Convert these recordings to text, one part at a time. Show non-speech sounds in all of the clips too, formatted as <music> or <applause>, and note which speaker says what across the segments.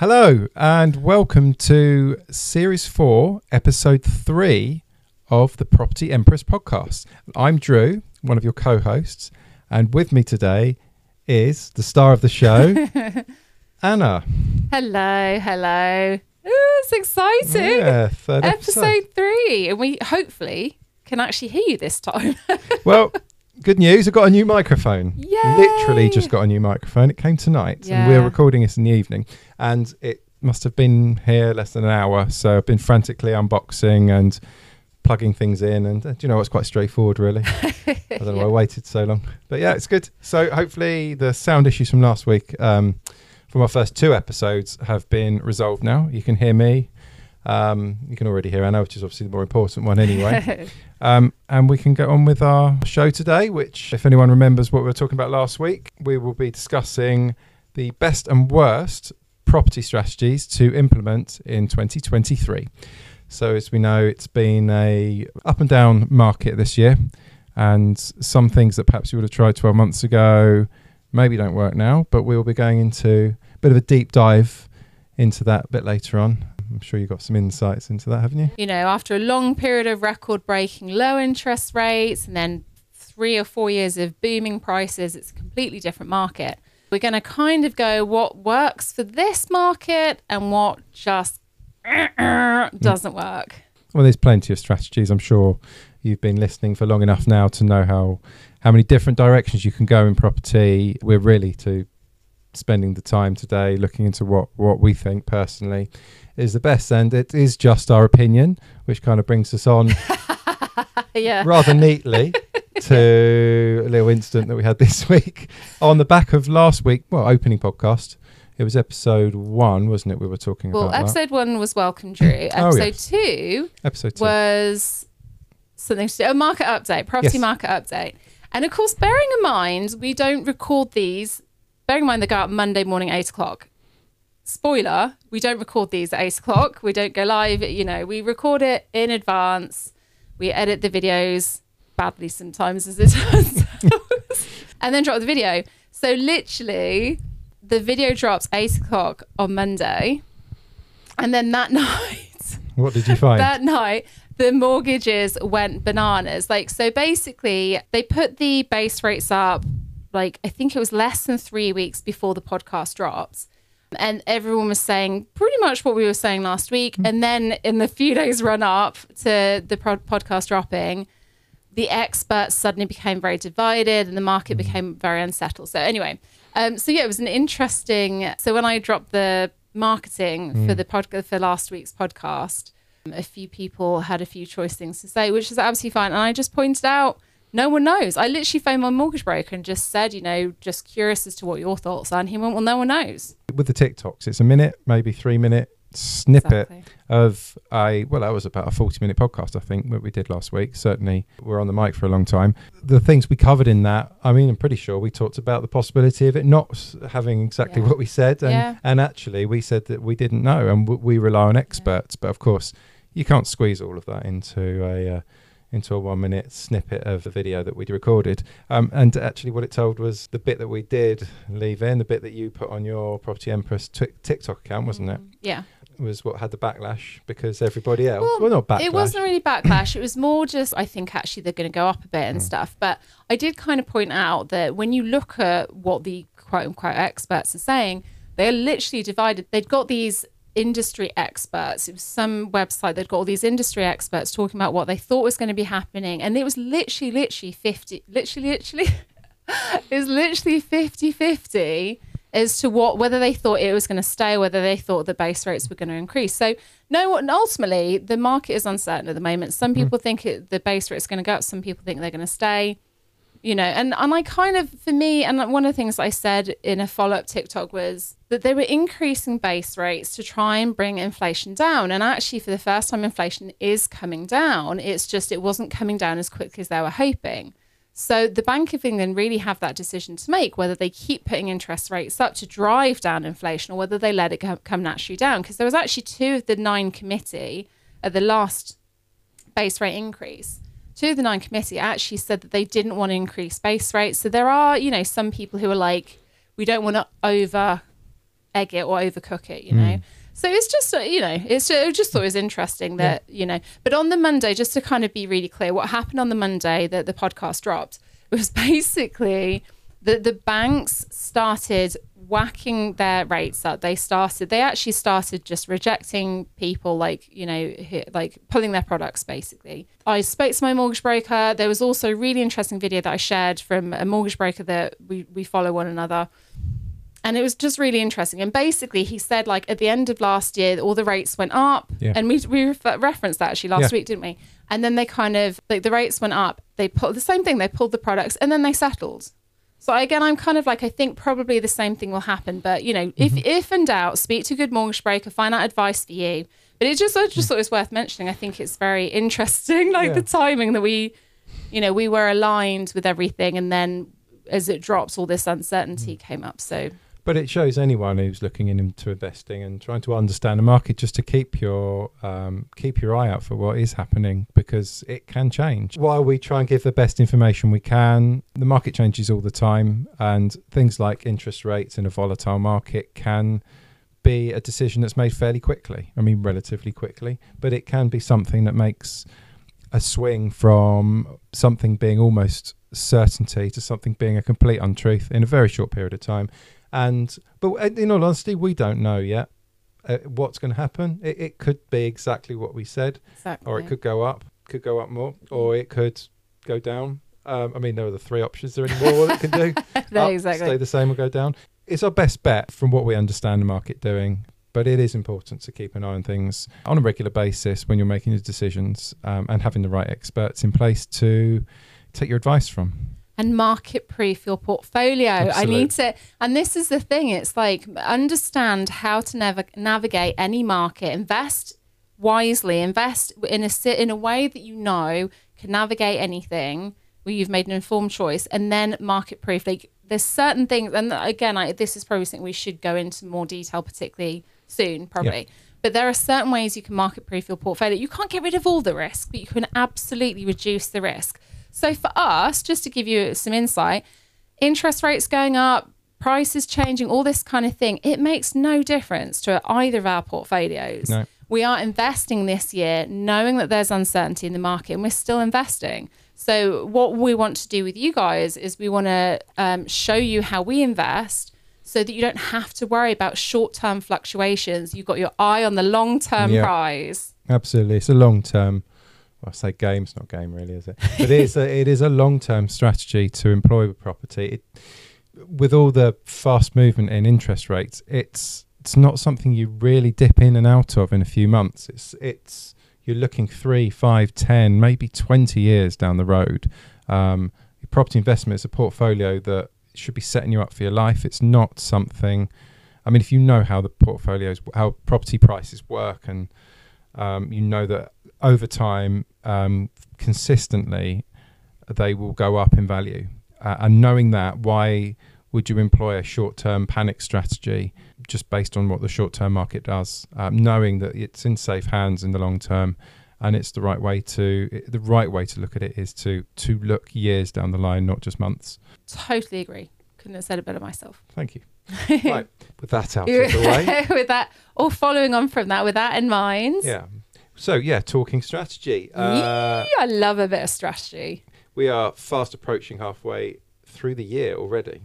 Speaker 1: Hello, and welcome to Series 4, Episode 3 of the Property Empress podcast. I'm Drew, one of your co hosts, and with me today is the star of the show, <laughs> Anna.
Speaker 2: Hello, hello. Ooh, it's exciting.
Speaker 1: Yeah, third episode.
Speaker 2: Episode three. And we hopefully can actually hear you this time. <laughs>
Speaker 1: Well, good news. I've got a new microphone.
Speaker 2: Yay!
Speaker 1: Literally just got a new microphone. It came tonight, and we're recording this in the evening. And it must have been here less than an hour. So I've been frantically unboxing and plugging things in. And uh, do you know what's quite straightforward, really? <laughs> I don't know why I waited so long. But yeah, it's good. So hopefully the sound issues from last week, um, from our first two episodes, have been resolved now. You can hear me. Um, you can already hear Anna, which is obviously the more important one anyway. <laughs> Um, and we can get on with our show today, which, if anyone remembers what we were talking about last week, we will be discussing the best and worst property strategies to implement in 2023. So, as we know, it's been a up and down market this year, and some things that perhaps you would have tried 12 months ago maybe don't work now. But we will be going into a bit of a deep dive into that a bit later on. I'm sure you've got some insights into that, haven't you?
Speaker 2: you know, after a long period of record breaking low interest rates and then three or four years of booming prices, it's a completely different market. We're going to kind of go what works for this market and what just <clears throat> hmm. doesn't work.
Speaker 1: Well, there's plenty of strategies. I'm sure you've been listening for long enough now to know how how many different directions you can go in property. We're really to spending the time today looking into what what we think personally is the best, and it is just our opinion, which kind of brings us on <laughs>
Speaker 2: yeah.
Speaker 1: rather neatly <laughs> to a little incident that we had this <laughs> week on the back of last week. Well, opening podcast. It was episode one, wasn't it? We were talking
Speaker 2: Well,
Speaker 1: about that.
Speaker 2: episode one was Welcome Drew. <clears throat>
Speaker 1: Oh,
Speaker 2: Episode
Speaker 1: yes.
Speaker 2: two
Speaker 1: episode two.
Speaker 2: was something to do, a market update, property
Speaker 1: Yes.
Speaker 2: market update. And of course, bearing in mind, we don't record these, bearing in mind they go out Monday morning, eight o'clock. Spoiler, we don't record these at eight o'clock. We don't go live. You know, we record it in advance. We edit the videos badly sometimes, as it <laughs> turns out, and then drop the video. So literally, the video drops eight o'clock on Monday. And then that <laughs> night,
Speaker 1: what did you find?
Speaker 2: that night the mortgages went bananas like so basically they put the base rates up like i think it was less than three weeks before the podcast dropped and everyone was saying pretty much what we were saying last week and then in the few <laughs> days run up to the podcast dropping the experts suddenly became very divided and the market became very unsettled. So anyway, um, so yeah, it was an interesting. So when I dropped the marketing for the podcast for last week's podcast, um, a few people had a few choice things to say, which is absolutely fine. And I just pointed out, no one knows. I literally phoned my mortgage broker and just said, you know, just curious as to what your thoughts are. And he went, well, no one knows.
Speaker 1: with the TikToks, it's a minute, maybe three minute snippet
Speaker 2: Exactly.
Speaker 1: of a well, that was about a forty minute podcast, I think, that we did last week. Certainly, we're on the mic for a long time. The things we covered in that, I mean, I'm pretty sure we talked about the possibility of it not having exactly
Speaker 2: Yeah.
Speaker 1: what we said, and
Speaker 2: Yeah.
Speaker 1: and actually, we said that we didn't know, and we rely on experts. But of course, you can't squeeze all of that into a. Uh, into a one minute snippet of the video that we'd recorded. Um, and actually, what it told was the bit that we did leave in, the bit that you put on your Property Empress Tik TikTok account, wasn't it?
Speaker 2: Yeah.
Speaker 1: Was what had the backlash because everybody else, well, not backlash.
Speaker 2: It wasn't really backlash. it was more just, I think actually they're going to go up a bit
Speaker 1: Mm.
Speaker 2: and stuff. But I did kind of point out that when you look at what the quote unquote experts are saying, they're literally divided. They've got these industry experts. It was some website that got all these industry experts talking about what they thought was going to be happening. And it was literally, literally 50, literally, literally, <laughs> it was literally 50 50 as to what whether they thought it was going to stay, whether they thought the base rates were going to increase. So no, and ultimately the market is uncertain at the moment. Some mm-hmm. people think it, the base rate is going to go up. Some people think they're going to stay. You know, and and I kind of for me, and one of the things I said in a follow up TikTok was that they were increasing base rates to try and bring inflation down. And actually, for the first time, inflation is coming down. It's just it wasn't coming down as quickly as they were hoping. So the Bank of England really have that decision to make whether they keep putting interest rates up to drive down inflation or whether they let it come naturally down. Because there was actually two of the nine committee at the last base rate increase. Of the nine committee actually said that they didn't want to increase base rates. So there are, you know, some people who are like, we don't want to over egg it or overcook it, you know. So it's just, uh, you know, it's I just thought it was interesting that, you know, but on the Monday, just to kind of be really clear, what happened on the Monday that the podcast dropped was <laughs> basically that the banks started whacking their rates up. They started, they actually started just rejecting people, like, you know, like pulling their products basically. I spoke to my mortgage broker. There was also a really interesting video that I shared from a mortgage broker that we, we follow one another and it was just really interesting. And basically, he said like at the end of last year, all the rates went up,
Speaker 1: Yeah.
Speaker 2: and we we refer- referenced that actually last
Speaker 1: Yeah.
Speaker 2: week, didn't we? And then they kind of like the rates went up. They put the same thing. They pulled the products, and then they settled. So again, I'm kind of like I think probably the same thing will happen. But you know, if mm-hmm. if in doubt, speak to a good mortgage broker, find out advice for you. But it just I just mm. thought it was worth mentioning. I think it's very interesting, <laughs> like
Speaker 1: Yeah.
Speaker 2: the timing that we, you know, we were aligned with everything, and then as it drops, all this uncertainty mm. came up. So
Speaker 1: But it shows anyone who's looking into investing and trying to understand the market just to keep your um, keep your eye out for what is happening because it can change. While we try and give the best information we can, the market changes all the time, and things like interest rates in a volatile market can be a decision that's made fairly quickly. I mean, relatively quickly, but it can be something that makes a swing from something being almost certainty to something being a complete untruth in a very short period of time. And but in all honesty, we don't know yet uh, what's going to happen. It, it could be exactly what we said,
Speaker 2: exactly.
Speaker 1: or it could go up, could go up more, or it could go down. Um, I mean, there are the three options. There any more it can do? <laughs>
Speaker 2: No,
Speaker 1: Up,
Speaker 2: exactly.
Speaker 1: Stay the same or go down. It's our best bet from what we understand the market doing. But it is important to keep an eye on things on a regular basis when you're making your decisions um, and having the right experts in place to take your advice from.
Speaker 2: And market proof your portfolio. I need to, and this is the thing. It's like understand how to nav- navigate any market. Invest wisely. Invest in a in a way that you know can navigate anything where you've made an informed choice, and then market proof. Like there's certain things, and again, I, this is probably something we should go into more detail, particularly soon, probably. But there are certain ways you can market proof your portfolio. You can't get rid of all the risk, but you can absolutely reduce the risk. So for us, just to give you some insight, interest rates going up, prices changing, all this kind of thing, it makes no difference to either of our portfolios.
Speaker 1: No.
Speaker 2: We are investing this year knowing that there's uncertainty in the market and we're still investing. So, what we want to do with you guys is we want to um, show you how we invest so that you don't have to worry about short term fluctuations. You've got your eye on the long term
Speaker 1: Yeah.
Speaker 2: prize.
Speaker 1: Absolutely, it's a long term. Well, I say game, it's not game really, is it? But it is a, it is a long term strategy to employ property. It, with all the fast movement in interest rates, it's it's not something you really dip in and out of in a few months. It's it's you're looking three, five, ten, maybe twenty years down the road. Um, property investment is a portfolio that should be setting you up for your life. It's not something. I mean, if you know how the portfolios, how property prices work, and um, you know that over time, um, consistently, they will go up in value. Uh, and knowing that, why would you employ a short-term panic strategy just based on what the short-term market does? Um, knowing that it's in safe hands in the long term, and it's the right way to the right way to look at it is to to look years down the line, not just months.
Speaker 2: Totally agree. Couldn't have said it better myself.
Speaker 1: Thank you. <laughs> right, with that out of <laughs> the way.
Speaker 2: with that, or following on from that, with that in mind.
Speaker 1: Yeah. So yeah, talking strategy. Uh,
Speaker 2: Yee, I love a bit of strategy.
Speaker 1: we are fast approaching halfway through the year already.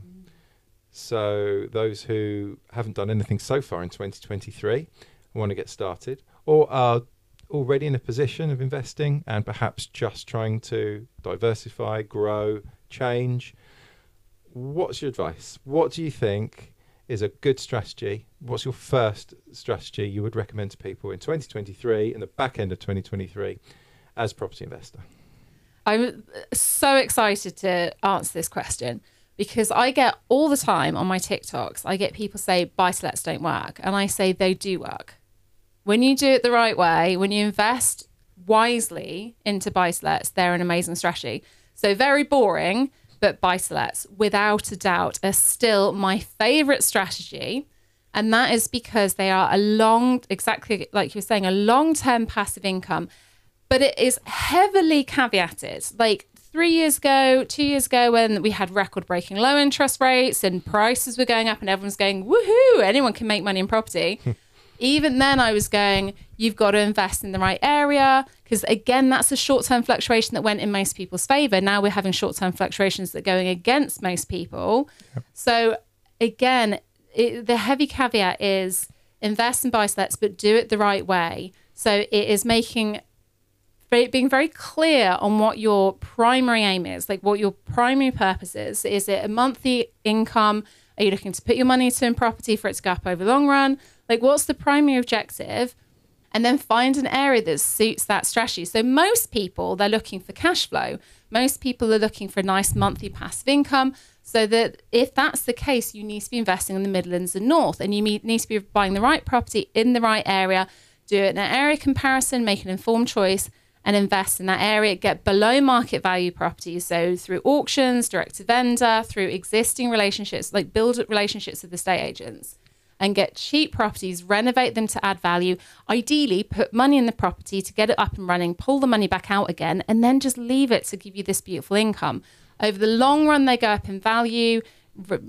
Speaker 1: So those who haven't done anything so far in 2023 want to get started, or are already in a position of investing and perhaps just trying to diversify, grow, change. What's your advice? What do you think is a good strategy? What's your first strategy you would recommend to people in 2023 and the back end of 2023 as property investor?
Speaker 2: I'm uh, so excited to answer this question because I get all the time on my TikToks, I get people say buy to lets don't work. And I say they do work. When you do it the right way, when you invest wisely into buy to lets, they're an amazing strategy. So very boring, but buy to lets, without a doubt, are still my favorite strategy. And that is because they are a long, exactly like you were saying, a long term passive income but it is heavily caveated. Like three years ago, two years ago, when we had record breaking low interest rates and prices were going up and everyone's going, woohoo, anyone can make money in property. <laughs> Even then, I was going, you've got to invest in the right area. Because again, that's a short term fluctuation that went in most people's favor. Now we're having short term fluctuations that are going against most people. So, again, it, the heavy caveat is invest in buy sets, but do it the right way. So, it is making being very clear on what your primary aim is, like what your primary purpose is. Is it a monthly income? Are you looking to put your money into in property for it to go up over the long run? Like, what's the primary objective? And then find an area that suits that strategy. So, most people, they're looking for cash flow. Most people are looking for a nice monthly passive income. So, that if that's the case, you need to be investing in the Midlands and North, and you need to be buying the right property in the right area. Do it in an area comparison, make an informed choice, and invest in that area. Get below market value properties. So through auctions, direct to vendor, through existing relationships, like build relationships with estate agents and get cheap properties, renovate them to add value. Ideally, put money in the property to get it up and running, pull the money back out again, and then just leave it to give you this beautiful income. Over the long run, they go up in value. Re-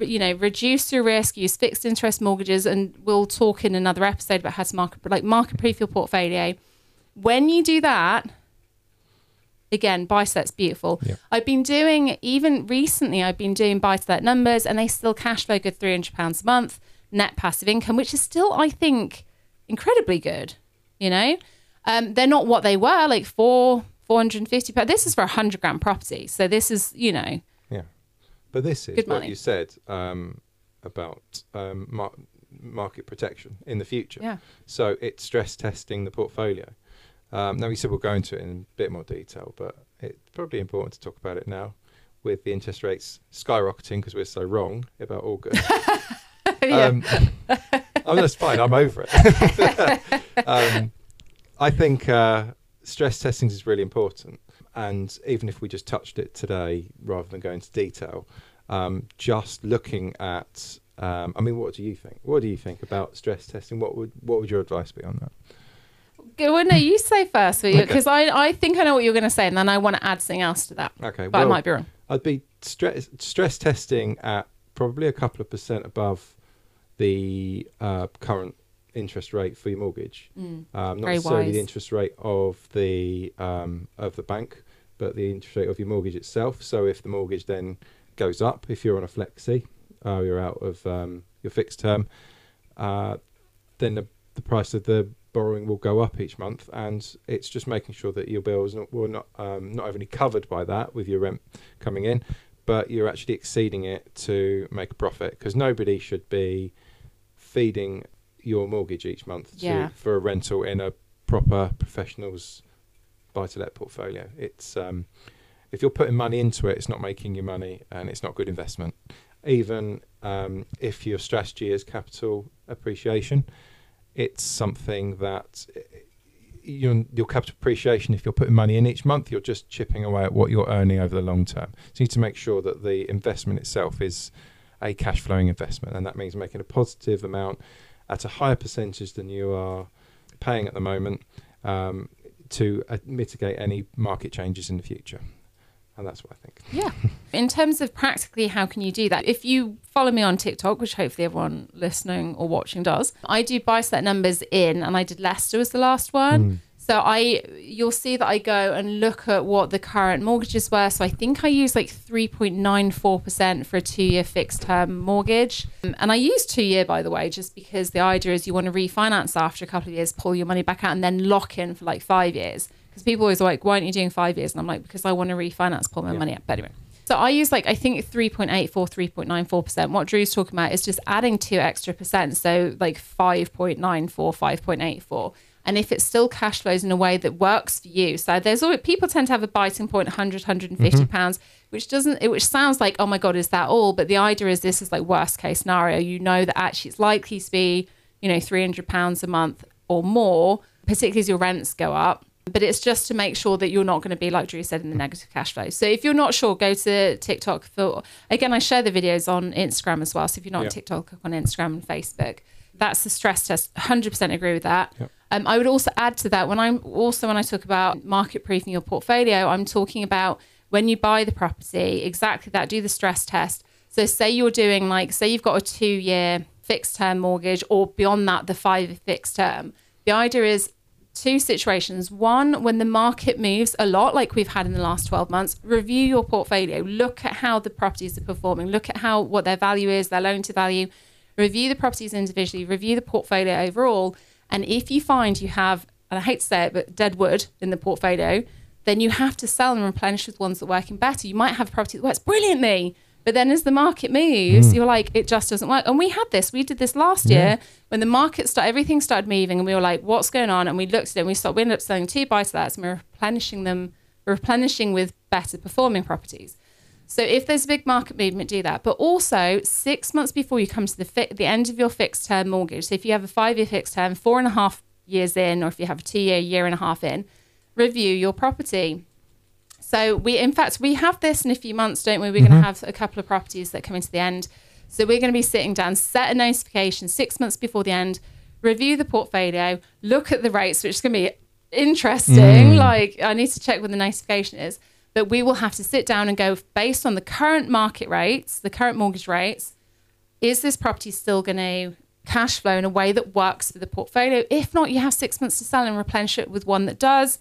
Speaker 2: you know, reduce your risk, use fixed interest mortgages, and we'll talk in another episode about how to market, like market proof your portfolio when you do that, again, buy to let's beautiful.
Speaker 1: Yeah.
Speaker 2: I've been doing even recently. I've been doing buy to let numbers, and they still cash flow good three hundred pounds a month net passive income, which is still, I think, incredibly good. You know, um, they're not what they were like four four hundred and fifty. But this is for a hundred grand property, so this is you know
Speaker 1: Yeah, but this is what
Speaker 2: money.
Speaker 1: you said um, about um, mar- market protection in the future.
Speaker 2: yeah
Speaker 1: So it's stress testing the portfolio. Um, now we said we'll go into it in a bit more detail, but it's probably important to talk about it now with the interest rates skyrocketing because we're so wrong about August. <laughs> um, I'm that's fine. I'm over it. <laughs> um, I think uh, stress testing is really important, and even if we just touched it today rather than go into detail, um, just looking at. Um, I mean, what do you think? What do you think about stress testing? What would what would your advice be on that?
Speaker 2: Well, no, you say first,
Speaker 1: Okay.
Speaker 2: because I I think I know what you're going to say, and then I want to add something else to that,
Speaker 1: Okay,
Speaker 2: but I might be wrong.
Speaker 1: I'd be stress stress testing at probably a couple of percent above the uh, current interest rate for your mortgage. Um, not
Speaker 2: Mm. Very
Speaker 1: necessarily
Speaker 2: wise.
Speaker 1: the interest rate of the um, of the bank, but the interest rate of your mortgage itself. So if the mortgage then goes up, if you're on a flexi, uh, you're out of um, your fixed term, uh, then the, the price of the borrowing will go up each month, and it's just making sure that your bills not, will not um, not only covered by that with your rent coming in, but you're actually exceeding it to make a profit because nobody should be feeding your mortgage each month to,
Speaker 2: Yeah.
Speaker 1: for a rental in a proper professional's buy-to-let portfolio. It's um, if you're putting money into it, it's not making you money, and it's not good investment. Even um, if your strategy is capital appreciation, it's something that eh, your, your capital appreciation, if you're putting money in each month, you're just chipping away at what you're earning over the long term. So you need to make sure that the investment itself is a cash flowing investment, and that means making a positive amount at a higher percentage than you are paying at the moment um, to uh, mitigate any market changes in the future. And that's what I think.
Speaker 2: Yeah. In terms of practically, how can you do that? If you follow me on TikTok, which hopefully everyone listening or watching does, I do buy set numbers in, and I did Leicester as the last one. So I, you'll see that I go and look at what the current mortgages were. So I think I use like 3.94% for a two-year fixed term mortgage, Um, and I use two-year by the way, just because the idea is you want to refinance after a couple of years, pull your money back out, and then lock in for like five years. Because people always are like, why aren't you doing five years? And I'm like, because I want to refinance, pull my
Speaker 1: Yeah.
Speaker 2: money out. But anyway. So I use like I think 3.84, 3.94%. What Drew's talking about is just adding two extra percent. So like 5.94, 5.84. And if it still cash flows in a way that works for you. So there's always people tend to have a biting point 100, 150 mm-hmm. pounds, which doesn't it which sounds like, oh my God, is that all? But the idea is this is like worst case scenario. You know that actually it's likely to be, you know, 300 pounds a month or more, particularly as your rents go up but it's just to make sure that you're not going to be like Drew said in the negative cash flow. So if you're not sure, go to TikTok. For again, I share the videos on Instagram as well. So if you're not
Speaker 1: Yeah.
Speaker 2: on TikTok, on Instagram and Facebook. That's the stress test. 100% agree with that.
Speaker 1: Yep.
Speaker 2: Um, I would also add to that when I'm also when I talk about market proofing your portfolio, I'm talking about when you buy the property, exactly that, do the stress test. So, say you're doing like, say you've got a two year fixed term mortgage or beyond that, the five year fixed term. The idea is two situations. One, when the market moves a lot, like we've had in the last 12 months, review your portfolio, look at how the properties are performing, look at how what their value is, their loan to value, review the properties individually, review the portfolio overall. And if you find you have, and I hate to say it, but dead wood in the portfolio, then you have to sell and replenish with ones that are working better. You might have a property that works brilliantly, but then as the market moves, mm. you're like, it just doesn't work. And we had this. We did this last yeah. year when the market started, everything started moving, and we were like, what's going on? And we looked at it and we started, we ended up selling two buy to lets and we're replenishing them, replenishing with better performing properties. So if there's a big market movement, do that. But also six months before you come to the fi- the end of your fixed term mortgage. So if you have a five year fixed term, four and a half years in, or if you have a two year, year and a half in, review your property. So we, in fact, we have this in a few months, don't we? We're mm-hmm. going to have a couple of properties that come into the end. So we're going to be sitting down, set a notification six months before the end, review the portfolio, look at the rates, which is going to be interesting. Mm. Like I need to check when the notification is, but we will have to sit down and go based on the current market rates, the current mortgage rates. Is this property still going to cash flow in a way that works for the portfolio? If not, you have six months to sell and replenish it with one that does.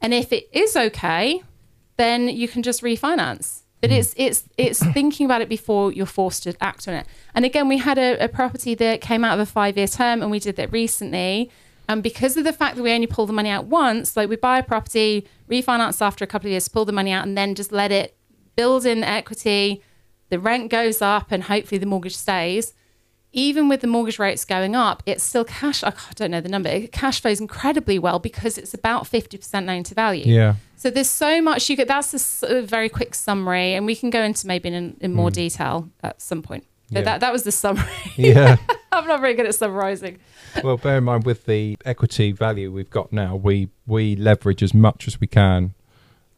Speaker 2: And if it is okay, then you can just refinance. But hmm. it's it's it's thinking about it before you're forced to act on it. And again, we had a, a property that came out of a five year term, and we did that recently. And because of the fact that we only pull the money out once, like we buy a property, refinance after a couple of years, pull the money out, and then just let it build in equity. The rent goes up, and hopefully the mortgage stays even with the mortgage rates going up, it's still cash. I don't know the number. It cash flows incredibly well because it's about 50% loan to value.
Speaker 1: Yeah.
Speaker 2: So there's so much you could, that's a, a very quick summary. And we can go into maybe in, in more mm. detail at some point. But yeah. that, that was the summary.
Speaker 1: Yeah. <laughs>
Speaker 2: I'm not very good at summarizing.
Speaker 1: well, bear in mind with the equity value we've got now, we, we leverage as much as we can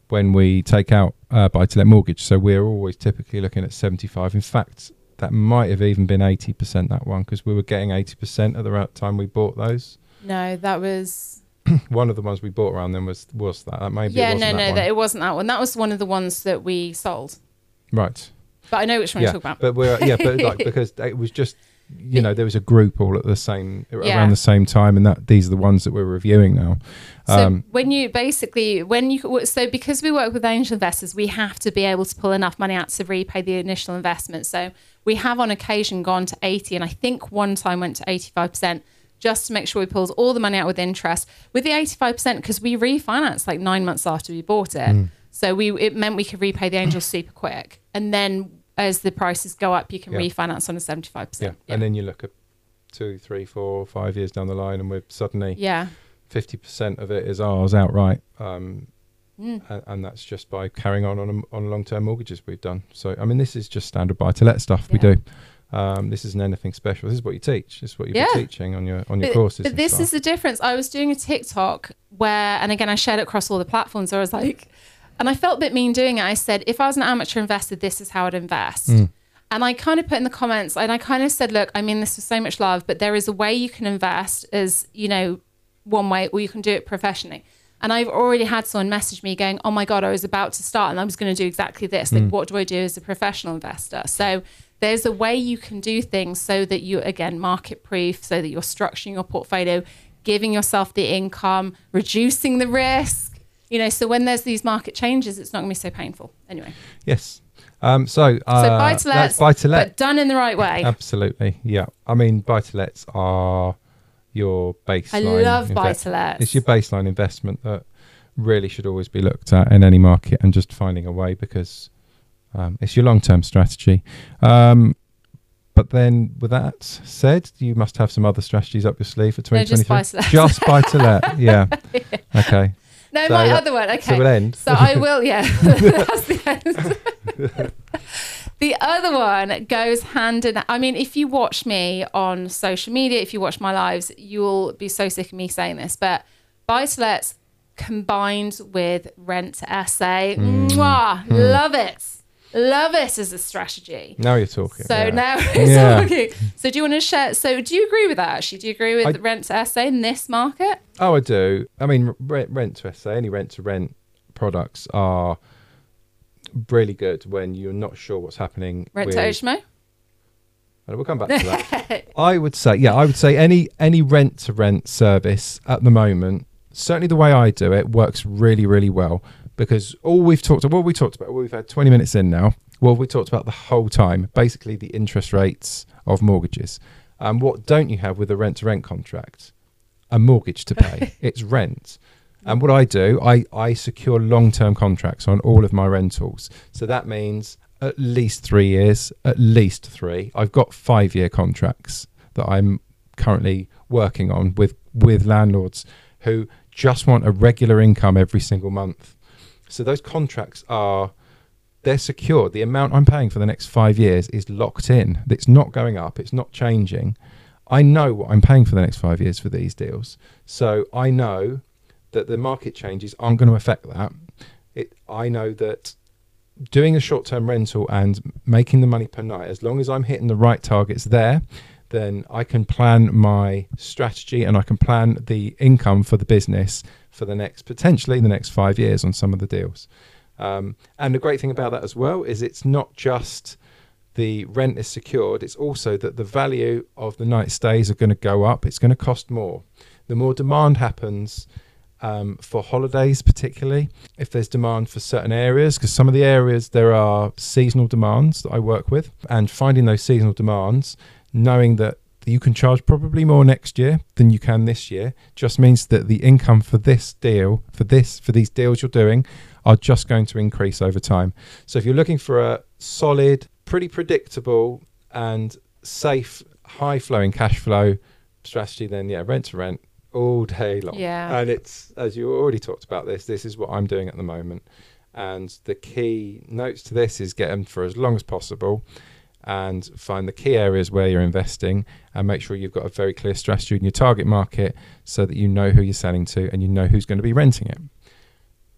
Speaker 1: when we take out uh, buy to let mortgage. So we're always typically looking at 75. In fact, that might have even been 80% that one because we were getting 80% at the time we bought those.
Speaker 2: No, that was <clears throat>
Speaker 1: one of the ones we bought around then was was that. That maybe
Speaker 2: Yeah, no,
Speaker 1: no,
Speaker 2: that, it wasn't that one. That was one of the ones that we sold.
Speaker 1: Right.
Speaker 2: But I know which one
Speaker 1: yeah,
Speaker 2: you're talking about.
Speaker 1: But we're yeah, but like <laughs> because it was just you know there was a group all at the same yeah. around the same time and that these are the ones that we're reviewing now
Speaker 2: um, so when you basically when you so because we work with angel investors we have to be able to pull enough money out to repay the initial investment so we have on occasion gone to 80 and i think one time went to 85% just to make sure we pulled all the money out with interest with the 85% because we refinanced like nine months after we bought it mm. so we it meant we could repay the angel super quick and then as the prices go up, you can yeah. refinance on a 75%.
Speaker 1: Yeah. yeah. And then you look at two, three, four, five years down the line, and we're suddenly
Speaker 2: yeah
Speaker 1: 50% of it is ours outright. Um, mm. and, and, that's just by carrying on on, a, on long-term mortgages we've done. So, I mean, this is just standard buy-to-let stuff yeah. we do. Um, this isn't anything special. This is what you teach. This is what you've yeah. been teaching on your on your
Speaker 2: but,
Speaker 1: courses.
Speaker 2: But this
Speaker 1: stuff.
Speaker 2: is the difference. I was doing a TikTok where, and again, I shared it across all the platforms. I was like, and I felt a bit mean doing it. I said, if I was an amateur investor, this is how I'd invest. Mm. And I kind of put in the comments, and I kind of said, look, I mean this with so much love, but there is a way you can invest as, you know, one way, or you can do it professionally. And I've already had someone message me going, oh my God, I was about to start and I was going to do exactly this. Like, mm. what do I do as a professional investor? So there's a way you can do things so that you, again, market proof, so that you're structuring your portfolio, giving yourself the income, reducing the risk you know, so when there's these market changes, it's not going to be so painful. Anyway.
Speaker 1: Yes. Um, so, uh,
Speaker 2: so buy to let, buy to let, but done in the right way.
Speaker 1: Absolutely, yeah. I mean, buy to lets are your baseline. I
Speaker 2: love buy to lets.
Speaker 1: It's your baseline investment that really should always be looked at in any market, and just finding a way because um, it's your long term strategy. Um, but then, with that said, you must have some other strategies up your sleeve for 2023. No, just buy to let. Just buy to let, yeah. <laughs> yeah. Okay.
Speaker 2: No, so my other one. Okay.
Speaker 1: End.
Speaker 2: So I will, yeah. <laughs> <laughs> That's the end. <laughs> the other one goes hand in I mean, if you watch me on social media, if you watch my lives, you'll be so sick of me saying this, but buy to lets combined with rent to SA. Mm. Mwah, mm. Love it. Love it as a strategy.
Speaker 1: Now you're talking.
Speaker 2: So yeah. now <laughs> we're yeah. talking. So do you want to share? So do you agree with that? Actually, do you agree with I, rent to SA in this market?
Speaker 1: Oh, I do. I mean, rent, rent to SA, any rent to rent products are really good when you're not sure what's happening.
Speaker 2: Rent
Speaker 1: with,
Speaker 2: to HMO?
Speaker 1: We'll come back to that. <laughs> I would say, yeah, I would say any any rent to rent service at the moment, certainly the way I do it, works really, really well because all we've talked about, what we talked about, we've had 20 minutes in now. Well, we talked about the whole time, basically the interest rates of mortgages. And what don't you have with a rent to rent contract? A mortgage to pay. <laughs> it's rent. And what I do, I, I secure long term contracts on all of my rentals. So that means at least three years, at least three. I've got five year contracts that I'm currently working on with, with landlords who just want a regular income every single month. So those contracts are they're secured. The amount I'm paying for the next five years is locked in. It's not going up. It's not changing. I know what I'm paying for the next five years for these deals. So I know that the market changes aren't going to affect that. It, I know that doing a short term rental and making the money per night, as long as I'm hitting the right targets there, then I can plan my strategy and I can plan the income for the business for the next potentially the next five years on some of the deals. Um, and the great thing about that as well is it's not just the rent is secured, it's also that the value of the night stays are going to go up. It's going to cost more. The more demand happens, um, for holidays, particularly if there's demand for certain areas, because some of the areas there are seasonal demands that I work with, and finding those seasonal demands, knowing that you can charge probably more next year than you can this year, just means that the income for this deal, for this, for these deals you're doing, are just going to increase over time. So if you're looking for a solid, pretty predictable, and safe, high flowing cash flow strategy, then yeah, rent to rent all day long.
Speaker 2: Yeah.
Speaker 1: And it's, as you already talked about this, this is what I'm doing at the moment. And the key notes to this is get them for as long as possible and find the key areas where you're investing and make sure you've got a very clear strategy in your target market so that you know who you're selling to and you know who's going to be renting it.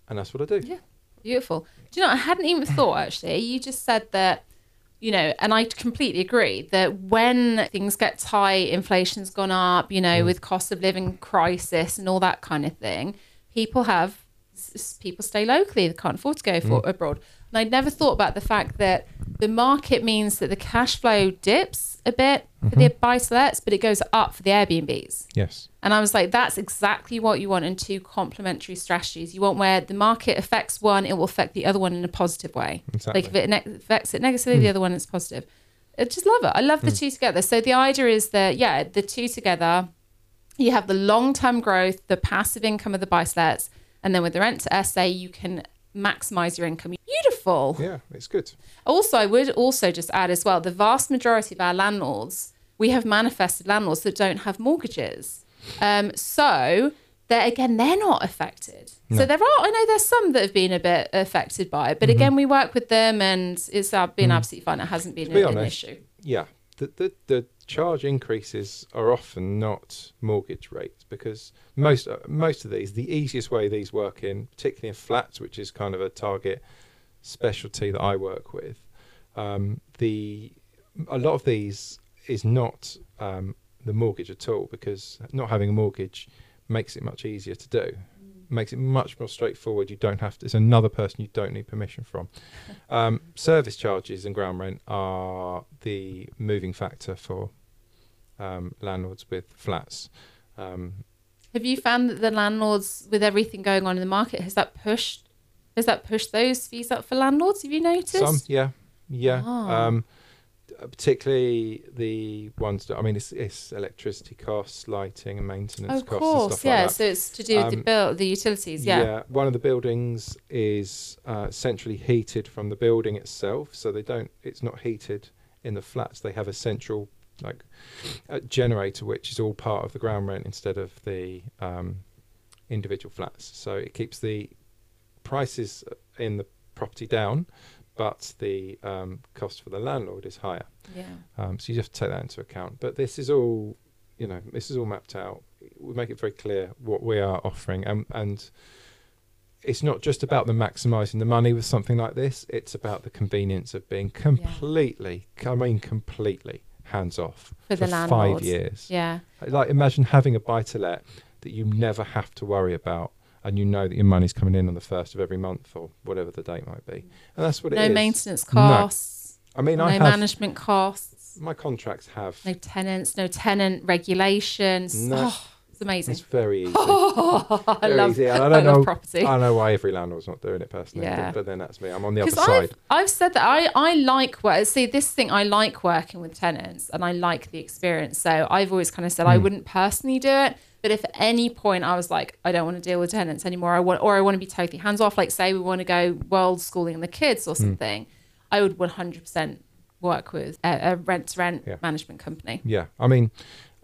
Speaker 1: And that's what I do.
Speaker 2: Yeah. Beautiful. Do you know, I hadn't even thought actually. You just said that you know, and I completely agree that when things get tight, inflation's gone up, you know, mm. with cost of living crisis and all that kind of thing, people have people stay locally. They can't afford to go for mm. abroad. And I'd never thought about the fact that the market means that the cash flow dips a bit for mm-hmm. the buy to lets, but it goes up for the Airbnbs.
Speaker 1: Yes.
Speaker 2: And I was like, that's exactly what you want in two complementary strategies. You want where the market affects one, it will affect the other one in a positive way.
Speaker 1: Exactly.
Speaker 2: Like if it ne- affects it negatively, mm. the other one is positive. I just love it. I love the mm. two together. So the idea is that, yeah, the two together, you have the long term growth, the passive income of the buy to lets, and then with the rent to SA, you can maximize your income. Beautiful.
Speaker 1: Yeah, it's good.
Speaker 2: Also, I would also just add as well the vast majority of our landlords, we have manifested landlords that don't have mortgages. Um, so they're again, they're not affected. No. So there are, I know there's some that have been a bit affected by it, but mm-hmm. again, we work with them and it's been mm. absolutely fine. It hasn't been
Speaker 1: be
Speaker 2: an,
Speaker 1: honest,
Speaker 2: an issue.
Speaker 1: Yeah. The, the, the charge increases are often not mortgage rates because most uh, most of these, the easiest way these work in, particularly in flats, which is kind of a target specialty that I work with, um, the a lot of these is not um, the mortgage at all because not having a mortgage makes it much easier to do. Makes it much more straightforward. You don't have to. It's another person you don't need permission from. <laughs> Um, service charges and ground rent are the moving factor for um, landlords with flats. Um,
Speaker 2: have you found that the landlords, with everything going on in the market, has that pushed has that pushed those fees up for landlords? Have you noticed?
Speaker 1: Some, yeah, yeah. Ah. Um, particularly the ones that I mean, it's, it's electricity costs, lighting, and maintenance
Speaker 2: of
Speaker 1: costs.
Speaker 2: Of
Speaker 1: course,
Speaker 2: yeah.
Speaker 1: Like
Speaker 2: so it's to do with um, the bill, the utilities. Yeah. Yeah.
Speaker 1: One of the buildings is uh, centrally heated from the building itself, so they don't. It's not heated in the flats. They have a central like a generator, which is all part of the ground rent instead of the um, individual flats. So it keeps the prices in the property down, but the um, cost for the landlord is higher.
Speaker 2: Yeah.
Speaker 1: Um, so you have to take that into account. But this is all, you know, this is all mapped out. We make it very clear what we are offering, and and it's not just about the maximising the money with something like this. It's about the convenience of being completely, yeah. I mean, completely hands off
Speaker 2: for, for
Speaker 1: five years.
Speaker 2: Yeah.
Speaker 1: Like imagine having a buy to let that you never have to worry about and you know that your money's coming in on the first of every month or whatever the date might be. And that's what it is.
Speaker 2: no maintenance
Speaker 1: No.
Speaker 2: costs,
Speaker 1: I mean,
Speaker 2: no,
Speaker 1: I have
Speaker 2: management costs,
Speaker 1: my contracts have.
Speaker 2: no tenants, no tenant regulations.
Speaker 1: No.
Speaker 2: Oh, it's amazing.
Speaker 1: It's very easy.
Speaker 2: Oh, <laughs> I
Speaker 1: Very
Speaker 2: love,
Speaker 1: easy. I <laughs>
Speaker 2: I
Speaker 1: don't
Speaker 2: love
Speaker 1: know.
Speaker 2: property.
Speaker 1: I know why every landlord's not doing it personally,
Speaker 2: Yeah.
Speaker 1: but, then that's me. I'm on the other side.
Speaker 2: I've, I've said that I, I like work. See, this thing, I like working with tenants and I like the experience. So I've always kind of said I
Speaker 1: Hmm.
Speaker 2: wouldn't personally do it. But if at any point I was like, I don't want to deal with tenants anymore, I want, or I want to be totally hands off, like say we want to go world schooling the kids
Speaker 1: Hmm.
Speaker 2: or something, I would 100% work with a, a rent to rent
Speaker 1: Yeah.
Speaker 2: management company.
Speaker 1: Yeah, I mean,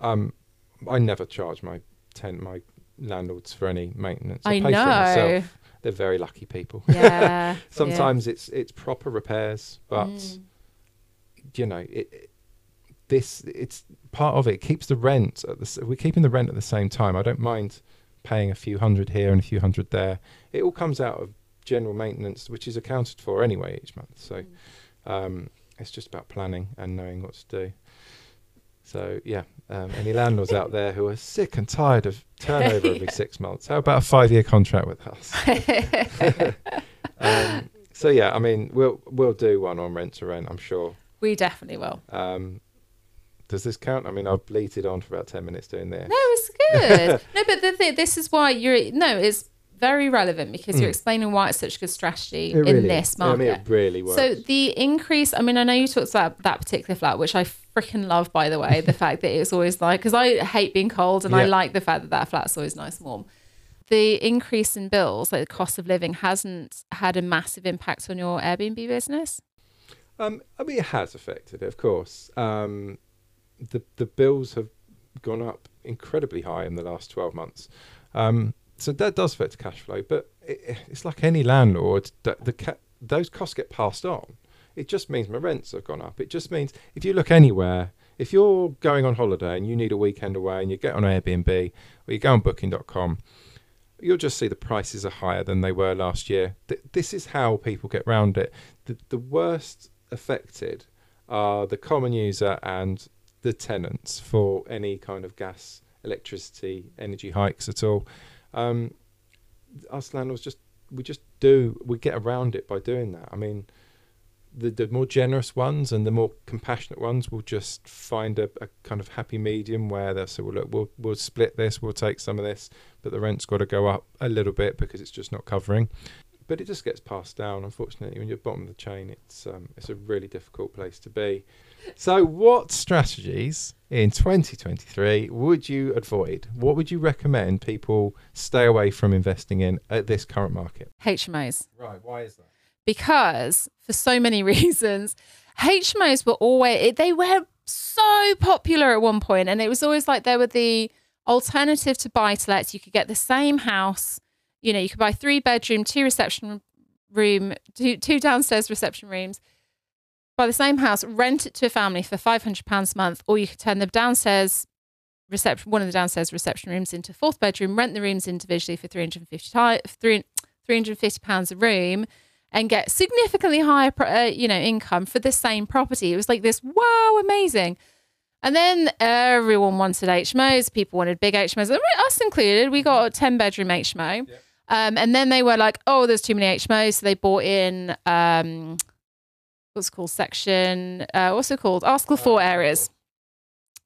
Speaker 1: um, I never charge my ten my landlords for any maintenance. I,
Speaker 2: I
Speaker 1: pay for
Speaker 2: know.
Speaker 1: myself. They're very lucky people.
Speaker 2: Yeah. <laughs>
Speaker 1: Sometimes it's it's proper repairs, but
Speaker 2: Mm.
Speaker 1: you know it- This it's part of it. keeps the rent at the. We're keeping the rent at the same time. I don't mind paying a few hundred here and a few hundred there. It all comes out of general maintenance, which is accounted for anyway each month. So
Speaker 2: Mm.
Speaker 1: um, it's just about planning and knowing what to do. So yeah, um, any landlords out there who are sick and tired of turnover every <laughs> six months, how about a five-year contract with us? <laughs> <laughs> um, so yeah, I mean, we'll we'll do one on rent to rent, I'm sure.
Speaker 2: we definitely will.
Speaker 1: Um, does this count? I mean, I've bleated on for about ten minutes doing this.
Speaker 2: No, it's good. <laughs> no, but the thing, this is why you're no, it's very relevant because you're
Speaker 1: Mm.
Speaker 2: explaining why it's such a good strategy
Speaker 1: It
Speaker 2: in
Speaker 1: really
Speaker 2: this
Speaker 1: is. I
Speaker 2: market.
Speaker 1: mean, it really works.
Speaker 2: So the increase, I mean, I know you talked about that particular flat, which I freaking love, by the way, the <laughs> fact that it's always like, because I hate being cold and I like the fact that that flat's always nice and warm. The increase in bills, like the cost of living, hasn't had a massive impact on your Airbnb business.
Speaker 1: Um, I mean, it has affected it, of course. Um, the the bills have gone up incredibly high in the last twelve months, um, so that does affect cash flow. But it, it's like any landlord, the ca- those costs get passed on. It just means my rents have gone up. It just means if you look anywhere, if you're going on holiday and you need a weekend away and you get on Airbnb or you go on Booking.com, you'll just see the prices are higher than they were last year. Th- this is how people get round it. The, the worst affected are the common user and the tenants for any kind of gas, electricity, energy hikes at all. Um, us landlords just we just do we get around it by doing that. I mean, the the more generous ones and the more compassionate ones will just find a, a kind of happy medium where they'll say, well, look, we'll we'll split this, we'll take some of this, but the rent's got to go up a little bit because it's just not covering. But it just gets passed down. Unfortunately, when you're bottom of the chain, it's um, it's a really difficult place to be. So, what strategies in 2023 would you avoid? What would you recommend people stay away from investing in at this current market?
Speaker 2: HMOs.
Speaker 1: Right. Why is that?
Speaker 2: because for so many <laughs> reasons HMOs were always they were so popular at one point and it was always like they were the alternative to buy to lets you could get the same house you know you could buy three bedroom two reception room two, two downstairs reception rooms buy the same house rent it to a family for 500 pounds a month or you could turn the downstairs reception one of the downstairs reception rooms into a fourth bedroom rent the rooms individually for 350 ti- three- 350 pounds a room and get significantly higher, uh, you know, income for the same property. It was like this, wow, amazing. And then everyone wanted HMOs. People wanted big HMOs, us included. We got a ten bedroom HMO, um, and then they were like, "Oh, there's too many HMOs," so they bought in um, what's called section, uh, what's it called, Article Four areas.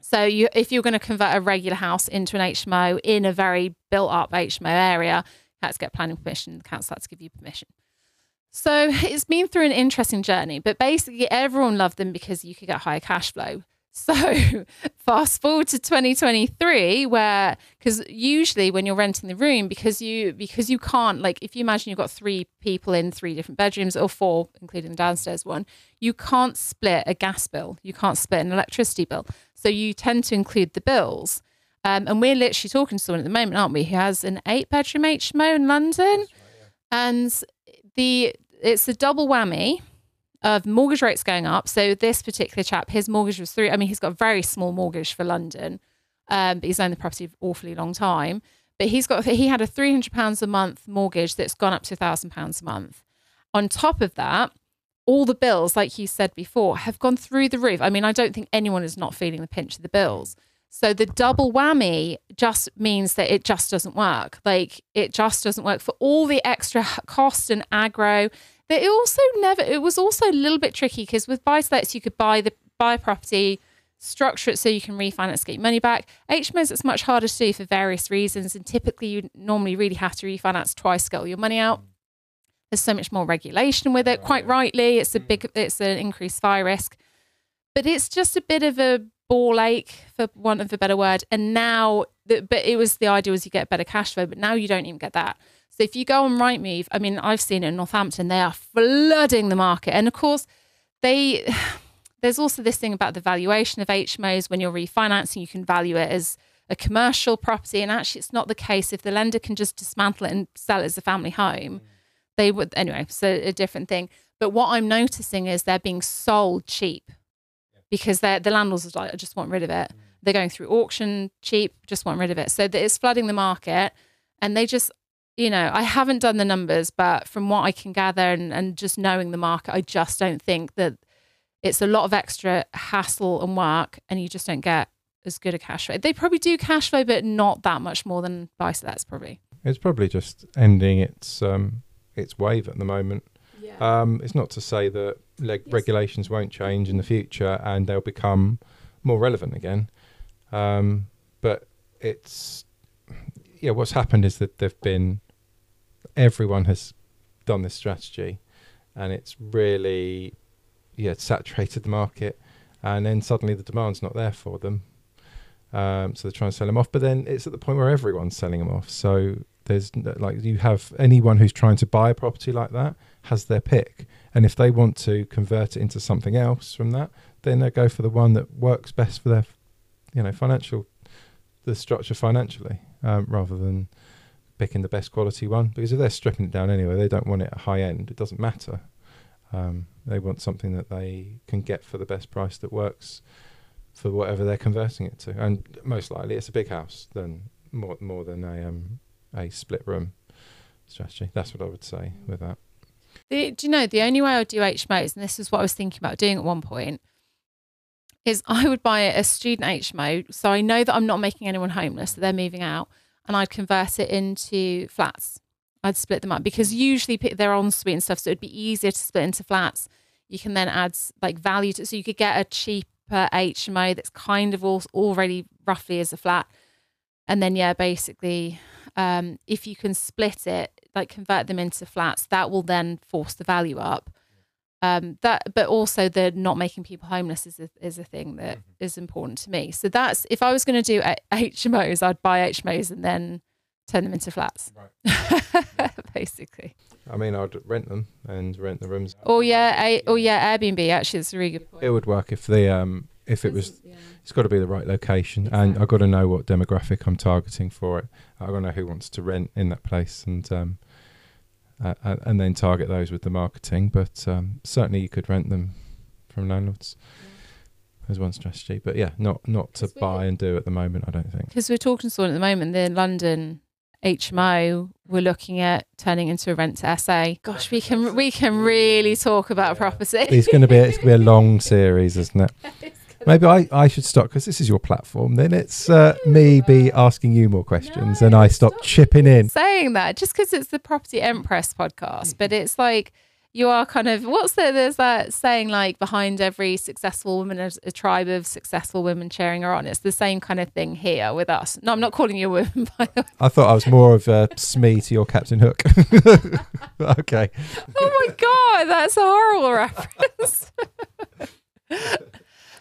Speaker 2: So you, if you're going to convert a regular house into an HMO in a very built up HMO area, you had to get planning permission. The council had to give you permission. So it's been through an interesting journey, but basically everyone loved them because you could get higher cash flow. So <laughs> fast forward to 2023, where because usually when you're renting the room, because you because you can't like if you imagine you've got three people in three different bedrooms or four, including the downstairs one, you can't split a gas bill, you can't split an electricity bill. So you tend to include the bills. Um, and we're literally talking to someone at the moment, aren't we, who has an eight bedroom HMO in London, and the it's a double whammy of mortgage rates going up. So this particular chap, his mortgage was three. I mean, he's got a very small mortgage for London, um, but he's owned the property for an awfully long time. But he's got he had a three hundred pounds a month mortgage that's gone up to thousand pounds a month. On top of that, all the bills, like you said before, have gone through the roof. I mean, I don't think anyone is not feeling the pinch of the bills. So the double whammy just means that it just doesn't work. Like it just doesn't work for all the extra cost and aggro. But it also never. It was also a little bit tricky because with buy to lets you could buy the buy a property, structure it so you can refinance, get your money back. HMOs it's much harder to do for various reasons, and typically you normally really have to refinance twice, get all your money out. There's so much more regulation with it. Quite rightly, it's a mm. big, it's an increased fire risk, but it's just a bit of a ball ache, for want of a better word. And now, the, but it was the idea was you get better cash flow, but now you don't even get that. So if you go on Rightmove, I mean, I've seen it in Northampton, they are flooding the market, and of course, they. <sighs> There's also this thing about the valuation of HMOs when you're refinancing, you can value it as a commercial property, and actually, it's not the case. If the lender can just dismantle it and sell it as a family home, they would anyway. So a different thing. But what I'm noticing is they're being sold cheap because they're the landlords are like, I just want rid of it. Mm. They're going through auction cheap, just want rid of it. So it's flooding the market, and they just, you know, I haven't done the numbers, but from what I can gather and, and just knowing the market, I just don't think that it's a lot of extra hassle and work, and you just don't get as good a cash flow. They probably do cash flow, but not that much more than buy to lets probably.
Speaker 1: It's probably just ending its um, its wave at the moment.
Speaker 2: Yeah.
Speaker 1: Um, it's not to say that leg-
Speaker 2: Yes.
Speaker 1: regulations won't change in the future and they'll become more relevant again. Um, but it's yeah, what's happened is that they've been everyone has done this strategy, and it's really yeah saturated the market, and then suddenly the demand's not there for them. Um, so they're trying to sell them off, but then it's at the point where everyone's selling them off. So there's like you have anyone who's trying to buy a property like that has their pick, and if they want to convert it into something else from that, then they go for the one that works best for their, you know, financial, the structure financially, um, rather than picking the best quality one. Because if they're stripping it down anyway, they don't want it high end. It doesn't matter. Um, they want something that they can get for the best price that works for whatever they're converting it to, and most likely it's a big house than more more than a um, a split room strategy. That's what I would say with that.
Speaker 2: The, do you know the only way I would do HMOs, and this is what I was thinking about doing at one point, is <laughs> I would buy a student HMO, so I know that I'm not making anyone homeless, that they're moving out, and I'd convert it into flats. I'd split them up because usually they're en suite and stuff, so it'd be easier to split into flats. You can then add like value to, so you could get a cheaper HMO that's kind of all, already roughly as a flat, and then yeah, basically, um, if you can split it, like convert them into flats, that will then force the value up. Um, that, but also the not making people homeless is a, is a thing that is important to me. So that's if I was going to do HMOs, <laughs> I'd buy HMOs and then turn them into flats, <laughs> basically.
Speaker 1: I mean, I'd rent them and rent the rooms.
Speaker 2: Oh yeah, a, oh yeah, Airbnb. Actually, it's a really good point.
Speaker 1: It would work if the um if it was. It's got to be the right location, and I've got to know what demographic I'm targeting for it. I've got to know who wants to rent in that place, and um, uh, uh, and then target those with the marketing. But um, certainly, you could rent them from landlords as one strategy. But yeah, not not to buy and do at the moment. I don't think.
Speaker 2: because we're talking to someone at the moment, the London HMO, we're looking at turning into a rent to SA. Gosh, we can we can really talk about a property.
Speaker 1: It's going to be it's going to be a long series, isn't it? <laughs> Maybe I, I should stop because this is your platform. Then it's uh, me be asking you more questions, and I stop chipping in.
Speaker 2: saying that just because it's the Property Empress podcast, but it's like you are kind of what's the there's that saying like behind every successful woman there's a tribe of successful women cheering her on. It's the same kind of thing here with us. No, I'm not calling you a woman <laughs> by the way.
Speaker 1: I thought I was more of a <laughs> Smee to your Captain Hook. <laughs> okay.
Speaker 2: Oh my god, that's a horrible reference.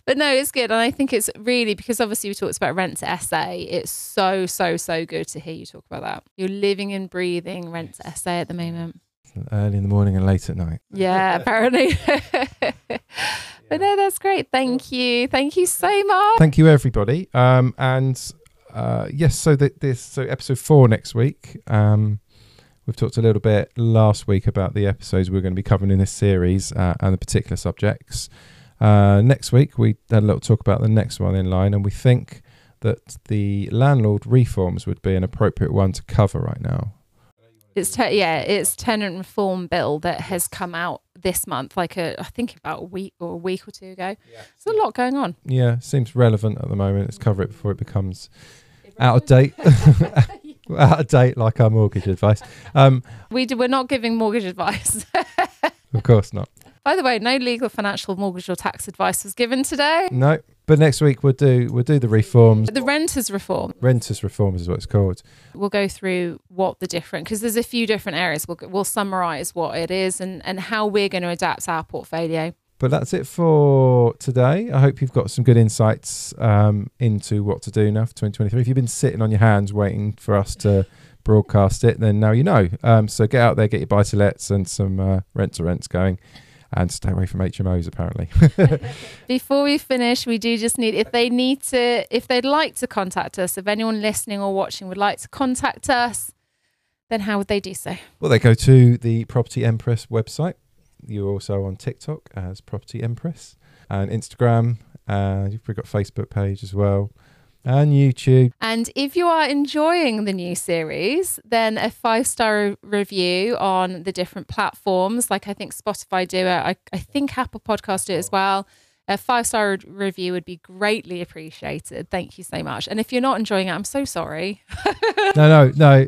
Speaker 2: But no, it's good. And I think it's really because obviously we talked about rent to SA. It's so, so, so good to hear you talk about that. You're living and breathing rent to SA at the moment.
Speaker 1: Early in the morning and late at night.
Speaker 2: Yeah, <laughs> apparently. <laughs> but no, that's great. Thank you. Thank you so much.
Speaker 1: Thank you, everybody. Um, and uh, yes, so that this so episode four next week. Um, we've talked a little bit last week about the episodes we're going to be covering in this series uh, and the particular subjects. Uh, next week, we had a little talk about the next one in line, and we think that the landlord reforms would be an appropriate one to cover right now.
Speaker 2: It's te- yeah, it's tenant reform bill that has come out this month, like a I think about a week or a week or two ago. Yeah. There's a lot going on.
Speaker 1: Yeah, seems relevant at the moment. Let's cover it before it becomes out of date. <laughs> <laughs> out of date, like our mortgage advice. Um,
Speaker 2: We do, we're not giving mortgage advice. <laughs>
Speaker 1: of course not.
Speaker 2: By the way, no legal, financial, mortgage, or tax advice was given today.
Speaker 1: No, but next week we'll do we'll do the reforms.
Speaker 2: The renters reform.
Speaker 1: Renters reform is what it's called.
Speaker 2: We'll go through what the different because there's a few different areas. We'll we'll summarise what it is and and how we're going to adapt our portfolio.
Speaker 1: But that's it for today. I hope you've got some good insights um, into what to do now for 2023. If you've been sitting on your hands waiting for us to broadcast it, then now you know. Um, so get out there, get your buy to lets and some uh, rent to rents going, and stay away from HMOs. Apparently, <laughs>
Speaker 2: Before we finish, we do just need if they need to if they'd like to contact us, if anyone listening or watching would like to contact us, then how would they do so?
Speaker 1: well, they go to the Property Empress website. You're also on TikTok as Property Empress and Instagram. Uh, you've got Facebook page as well, and YouTube.
Speaker 2: And if you are enjoying the new series, then a five star review on the different platforms, like I think Spotify do it, I, I think Apple Podcast do it as well. A five star review would be greatly appreciated. Thank you so much. And if you're not enjoying it, I'm so sorry. <laughs>
Speaker 1: No, no, no.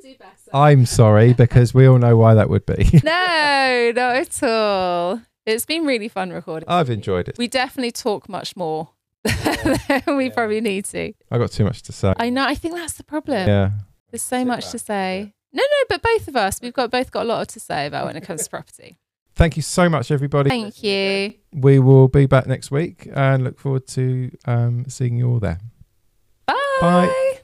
Speaker 1: I'm sorry because we all know why that would be. <laughs>
Speaker 2: no, not at all. It's been really fun recording.
Speaker 1: I've enjoyed it.
Speaker 2: We definitely talk much more than <laughs> we probably need to.
Speaker 1: I got too much to say.
Speaker 2: I know. I think that's the problem.
Speaker 1: Yeah.
Speaker 2: There's so much to say. No, no, but both of us, we've got both got a lot to say about when it comes to <laughs> property.
Speaker 1: Thank you so much, everybody.
Speaker 2: Thank you.
Speaker 1: We will be back next week and look forward to um, seeing you all there.
Speaker 2: Bye.
Speaker 1: Bye.